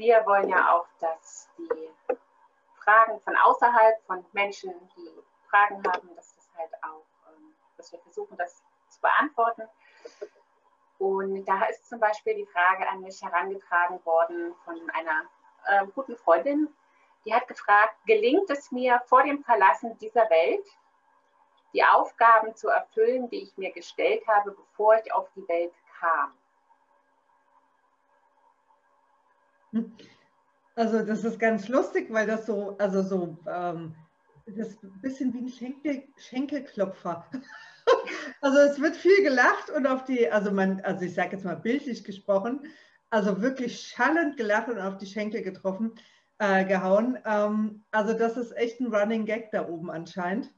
wir wollen ja auch, dass die Fragen von außerhalb, von Menschen, die Fragen haben, dass das halt auch, ähm, dass wir versuchen, das zu beantworten. Und da ist zum Beispiel die Frage an mich herangetragen worden von einer äh, guten Freundin, die hat gefragt, gelingt es mir vor dem Verlassen dieser Welt, die Aufgaben zu erfüllen, die ich mir gestellt habe, bevor ich auf die Welt kam? Also das ist ganz lustig, weil das so, also so, ähm, das ist ein bisschen wie ein Schenkel, Schenkelklopfer. also es wird viel gelacht und auf die, also man, also ich sage jetzt mal bildlich gesprochen, also wirklich schallend gelacht und auf die Schenkel getroffen, äh, gehauen. Ähm, also das ist echt ein Running Gag da oben anscheinend.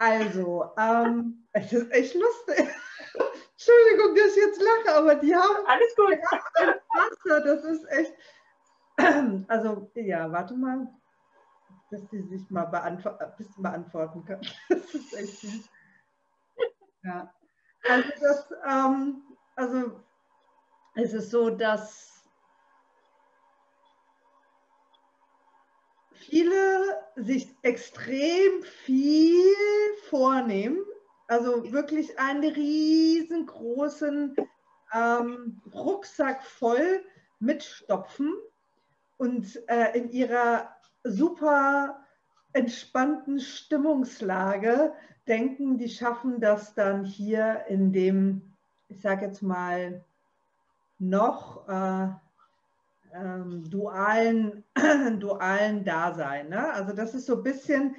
Also, ähm, es ist echt lustig. Entschuldigung, dass ich jetzt lache, aber die haben alles gut. Wasser, das ist echt. Also, ja, warte mal, dass sie sich mal beantw bisschen beantworten kann. Das ist echt. Ja. Also, das, ähm, also, es ist so, dass viele sich extrem viel vornehmen also wirklich einen riesengroßen ähm, Rucksack voll mitstopfen und äh, in ihrer super entspannten Stimmungslage denken, die schaffen das dann hier in dem, ich sage jetzt mal, noch äh, ähm, dualen, dualen Dasein. Ne? Also das ist so ein bisschen,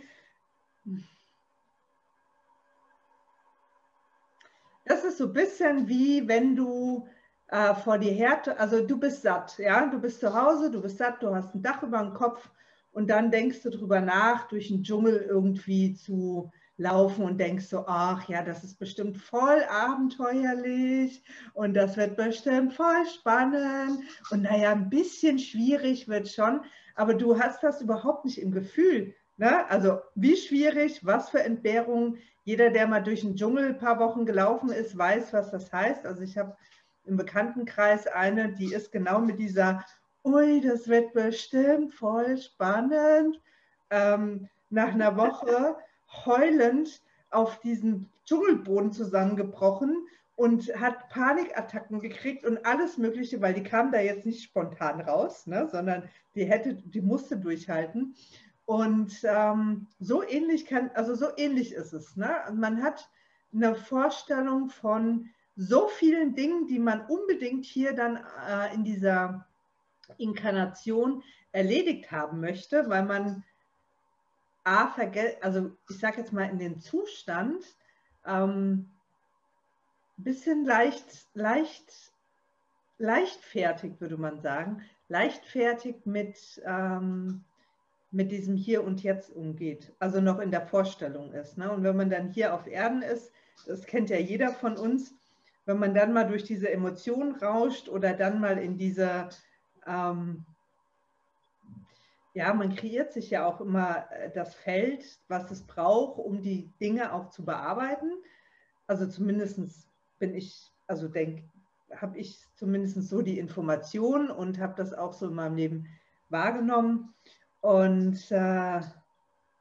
Das ist so ein bisschen wie wenn du äh, vor die Härte, also du bist satt, ja, du bist zu Hause, du bist satt, du hast ein Dach über dem Kopf und dann denkst du drüber nach, durch den Dschungel irgendwie zu laufen und denkst so, ach ja, das ist bestimmt voll abenteuerlich und das wird bestimmt voll spannend und naja, ein bisschen schwierig wird schon, aber du hast das überhaupt nicht im Gefühl. Ne? Also wie schwierig, was für Entbehrungen, jeder, der mal durch den Dschungel ein paar Wochen gelaufen ist, weiß, was das heißt. Also ich habe im Bekanntenkreis eine, die ist genau mit dieser, ui, das wird bestimmt voll spannend, ähm, nach einer Woche heulend auf diesen Dschungelboden zusammengebrochen und hat Panikattacken gekriegt und alles Mögliche, weil die kam da jetzt nicht spontan raus, ne, sondern die hätte, die musste durchhalten. Und ähm, so ähnlich kann, also so ähnlich ist es. Ne? Man hat eine Vorstellung von so vielen Dingen, die man unbedingt hier dann äh, in dieser Inkarnation erledigt haben möchte, weil man A, also ich sage jetzt mal in den Zustand, ähm, bisschen leicht, leicht, leichtfertig, würde man sagen, leichtfertig mit ähm, mit diesem Hier und Jetzt umgeht, also noch in der Vorstellung ist. Ne? Und wenn man dann hier auf Erden ist, das kennt ja jeder von uns, wenn man dann mal durch diese Emotionen rauscht oder dann mal in diese, ähm, ja, man kreiert sich ja auch immer äh, das Feld, was es braucht, um die Dinge auch zu bearbeiten. Also zumindest bin ich, also denke, habe ich zumindest so die Information und habe das auch so in meinem Leben wahrgenommen. Und äh,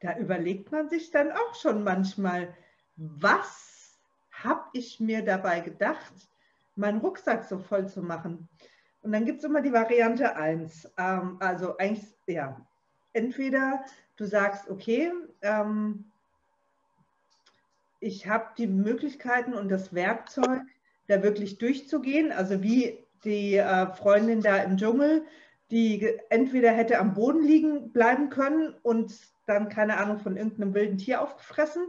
da überlegt man sich dann auch schon manchmal, was habe ich mir dabei gedacht, meinen Rucksack so voll zu machen. Und dann gibt es immer die Variante 1. Ähm, also eigentlich, ja, entweder du sagst, okay, ähm, ich habe die Möglichkeiten und das Werkzeug, da wirklich durchzugehen. Also wie die äh, Freundin da im Dschungel, die entweder hätte am Boden liegen bleiben können und dann, keine Ahnung, von irgendeinem wilden Tier aufgefressen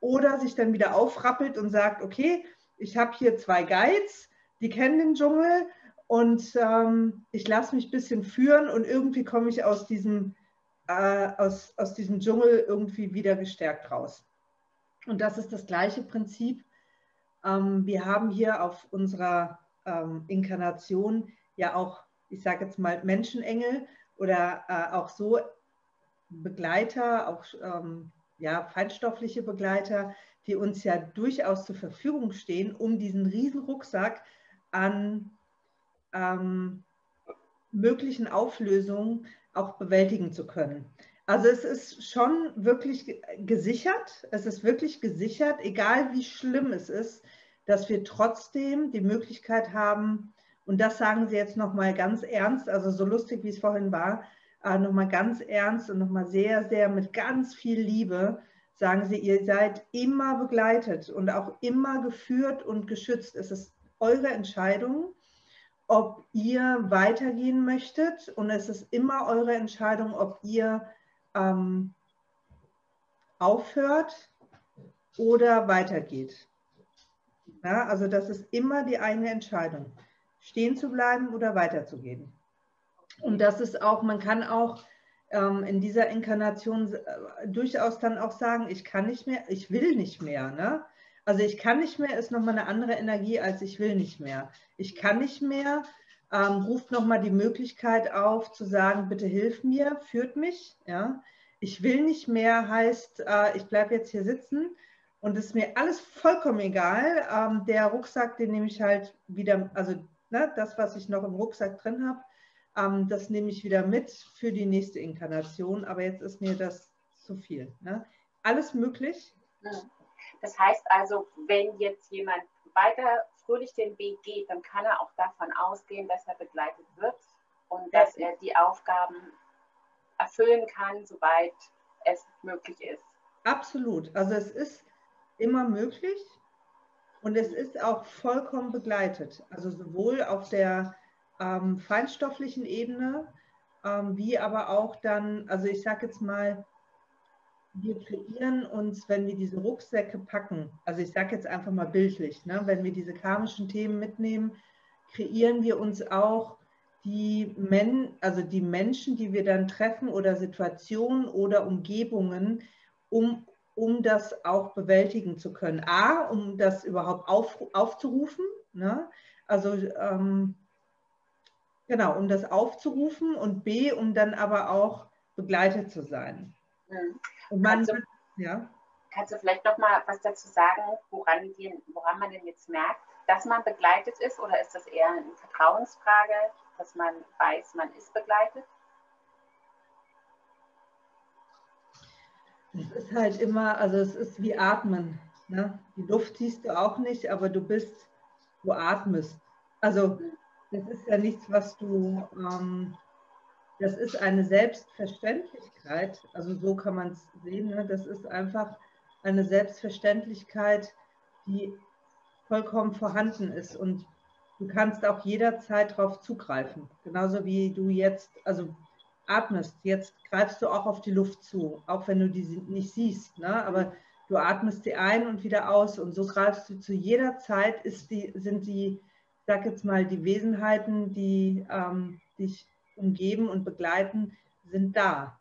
oder sich dann wieder aufrappelt und sagt, okay, ich habe hier zwei Guides, die kennen den Dschungel und ähm, ich lasse mich ein bisschen führen und irgendwie komme ich aus diesem, äh, aus, aus diesem Dschungel irgendwie wieder gestärkt raus. Und das ist das gleiche Prinzip. Ähm, wir haben hier auf unserer ähm, Inkarnation ja auch ich sage jetzt mal Menschenengel oder äh, auch so Begleiter, auch ähm, ja, feinstoffliche Begleiter, die uns ja durchaus zur Verfügung stehen, um diesen riesen Rucksack an ähm, möglichen Auflösungen auch bewältigen zu können. Also es ist schon wirklich gesichert, es ist wirklich gesichert, egal wie schlimm es ist, dass wir trotzdem die Möglichkeit haben, und das sagen Sie jetzt nochmal ganz ernst, also so lustig wie es vorhin war, äh, nochmal ganz ernst und nochmal sehr, sehr mit ganz viel Liebe, sagen Sie, ihr seid immer begleitet und auch immer geführt und geschützt. Es ist eure Entscheidung, ob ihr weitergehen möchtet und es ist immer eure Entscheidung, ob ihr ähm, aufhört oder weitergeht. Ja, also das ist immer die eigene Entscheidung, stehen zu bleiben oder weiterzugehen. Und das ist auch, man kann auch ähm, in dieser Inkarnation äh, durchaus dann auch sagen, ich kann nicht mehr, ich will nicht mehr. Ne? Also ich kann nicht mehr ist nochmal eine andere Energie als ich will nicht mehr. Ich kann nicht mehr ähm, ruft nochmal die Möglichkeit auf zu sagen, bitte hilf mir, führt mich. Ja? Ich will nicht mehr heißt, äh, ich bleibe jetzt hier sitzen und ist mir alles vollkommen egal. Ähm, der Rucksack, den nehme ich halt wieder, also ne, das, was ich noch im Rucksack drin habe, ähm, das nehme ich wieder mit für die nächste Inkarnation. Aber jetzt ist mir das zu viel. Ne? Alles möglich. Das heißt also, wenn jetzt jemand weiter fröhlich den Weg geht, dann kann er auch davon ausgehen, dass er begleitet wird und dass er die Aufgaben erfüllen kann, soweit es möglich ist. Absolut. Also es ist immer möglich und es ist auch vollkommen begleitet. Also sowohl auf der ähm, feinstofflichen Ebene, ähm, wie aber auch dann, also ich sage jetzt mal, wir kreieren uns, wenn wir diese Rucksäcke packen, also ich sage jetzt einfach mal bildlich, ne, wenn wir diese karmischen Themen mitnehmen, kreieren wir uns auch die, Men also die Menschen, die wir dann treffen oder Situationen oder Umgebungen, um, um das auch bewältigen zu können. A, um das überhaupt auf, aufzurufen, ne? also ähm, genau, um das aufzurufen und B, um dann aber auch begleitet zu sein. Mhm. Und man, kannst, du, ja. kannst du vielleicht noch mal was dazu sagen, woran, die, woran man denn jetzt merkt, dass man begleitet ist oder ist das eher eine Vertrauensfrage, dass man weiß, man ist begleitet? Es ist halt immer, also es ist wie Atmen. Ne? Die Luft siehst du auch nicht, aber du bist, du atmest. Also das ist ja nichts, was du ähm, das ist eine Selbstverständlichkeit, also so kann man es sehen, ne? das ist einfach eine Selbstverständlichkeit, die vollkommen vorhanden ist. Und du kannst auch jederzeit darauf zugreifen, genauso wie du jetzt, also atmest, jetzt greifst du auch auf die Luft zu, auch wenn du die nicht siehst, ne? aber du atmest sie ein und wieder aus. Und so greifst du zu jeder Zeit, ist die, sind die, sag jetzt mal, die Wesenheiten, die ähm, dich umgeben und begleiten, sind da.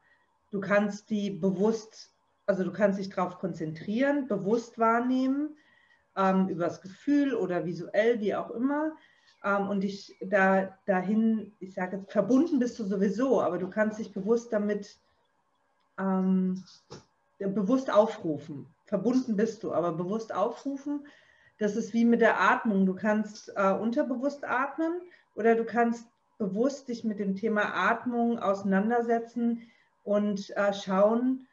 Du kannst die bewusst, also du kannst dich darauf konzentrieren, bewusst wahrnehmen, ähm, über das Gefühl oder visuell, wie auch immer. Ähm, und dich da, dahin, ich sage jetzt, verbunden bist du sowieso, aber du kannst dich bewusst damit ähm, bewusst aufrufen. Verbunden bist du, aber bewusst aufrufen. Das ist wie mit der Atmung. Du kannst äh, unterbewusst atmen oder du kannst bewusst dich mit dem Thema Atmung auseinandersetzen und äh, schauen,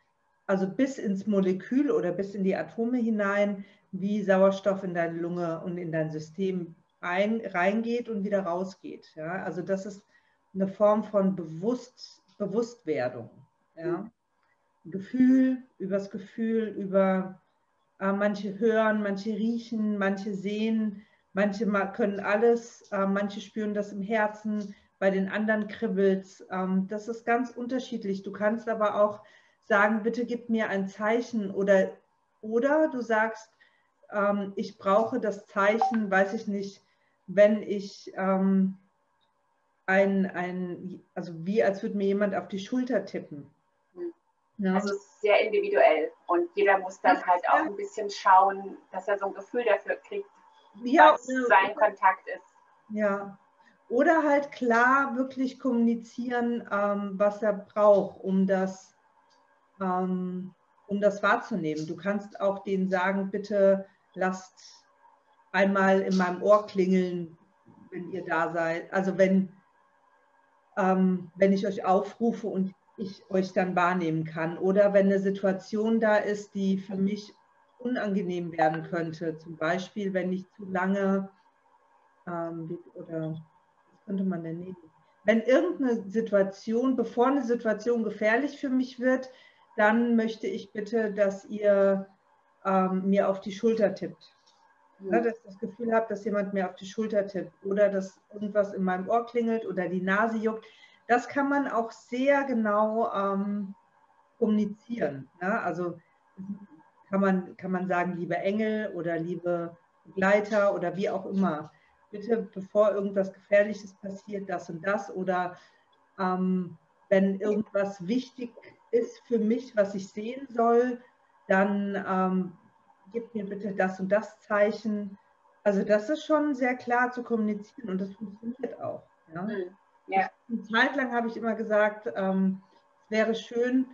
also bis ins Molekül oder bis in die Atome hinein, wie Sauerstoff in deine Lunge und in dein System ein, reingeht und wieder rausgeht. Ja? Also das ist eine Form von Bewusst, Bewusstwerdung. Ja? Gefühl, übers Gefühl, über äh, manche hören, manche riechen, manche sehen, Manche können alles, äh, manche spüren das im Herzen, bei den anderen kribbelt es. Ähm, das ist ganz unterschiedlich. Du kannst aber auch sagen, bitte gib mir ein Zeichen oder, oder du sagst, ähm, ich brauche das Zeichen, weiß ich nicht, wenn ich ähm, ein, ein, also wie als würde mir jemand auf die Schulter tippen. Ja. Also sehr individuell und jeder muss dann halt auch ein bisschen schauen, dass er so ein Gefühl dafür kriegt, ja, was sein Kontakt ist. Ja. Oder halt klar wirklich kommunizieren, ähm, was er braucht, um das, ähm, um das wahrzunehmen. Du kannst auch denen sagen, bitte lasst einmal in meinem Ohr klingeln, wenn ihr da seid. Also wenn, ähm, wenn ich euch aufrufe und ich euch dann wahrnehmen kann. Oder wenn eine Situation da ist, die für mich unangenehm werden könnte. Zum Beispiel, wenn ich zu lange, ähm, oder was könnte man denn nehmen? Wenn irgendeine Situation, bevor eine Situation gefährlich für mich wird, dann möchte ich bitte, dass ihr ähm, mir auf die Schulter tippt. Ja, dass ich das Gefühl habe, dass jemand mir auf die Schulter tippt oder dass irgendwas in meinem Ohr klingelt oder die Nase juckt. Das kann man auch sehr genau ähm, kommunizieren. Ja? Also kann man, kann man sagen, liebe Engel oder liebe Begleiter oder wie auch immer. Bitte, bevor irgendwas Gefährliches passiert, das und das oder ähm, wenn irgendwas wichtig ist für mich, was ich sehen soll, dann ähm, gib mir bitte das und das Zeichen. Also das ist schon sehr klar zu kommunizieren und das funktioniert auch. Ja? Mhm. ja. Eine Zeit lang habe ich immer gesagt, ähm, es wäre schön,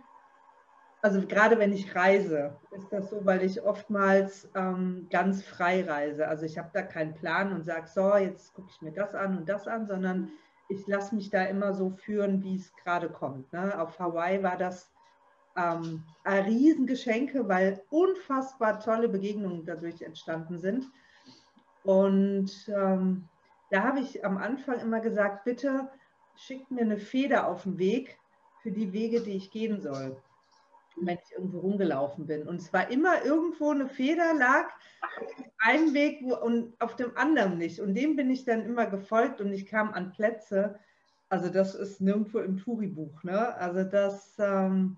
also gerade wenn ich reise, ist das so, weil ich oftmals ähm, ganz frei reise. Also ich habe da keinen Plan und sage, so, jetzt gucke ich mir das an und das an, sondern ich lasse mich da immer so führen, wie es gerade kommt. Ne? Auf Hawaii war das ähm, Riesengeschenke, weil unfassbar tolle Begegnungen dadurch entstanden sind. Und ähm, da habe ich am Anfang immer gesagt, bitte schickt mir eine Feder auf den Weg für die Wege, die ich gehen soll, wenn ich irgendwo rumgelaufen bin. Und es war immer irgendwo eine Feder lag auf einem Weg und auf dem anderen nicht. Und dem bin ich dann immer gefolgt und ich kam an Plätze. Also das ist nirgendwo im Touri-Buch. Ne? Also das, ähm,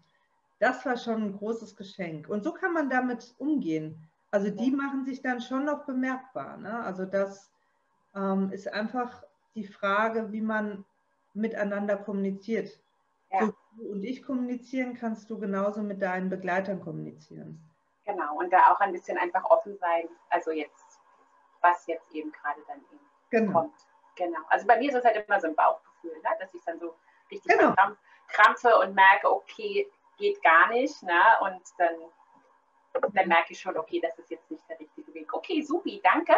das war schon ein großes Geschenk. Und so kann man damit umgehen. Also die machen sich dann schon noch bemerkbar. Ne? Also das ähm, ist einfach die Frage, wie man miteinander kommuniziert. Ja. So du und ich kommunizieren, kannst du genauso mit deinen Begleitern kommunizieren. Genau, und da auch ein bisschen einfach offen sein. Also jetzt, was jetzt eben gerade dann eben genau. kommt. Genau. Also bei mir ist es halt immer so ein Bauchgefühl, ne? dass ich dann so richtig genau. krampfe und merke, okay, geht gar nicht. Ne? Und dann, dann merke ich schon, okay, das ist jetzt nicht der richtige Weg. Okay, supi, danke.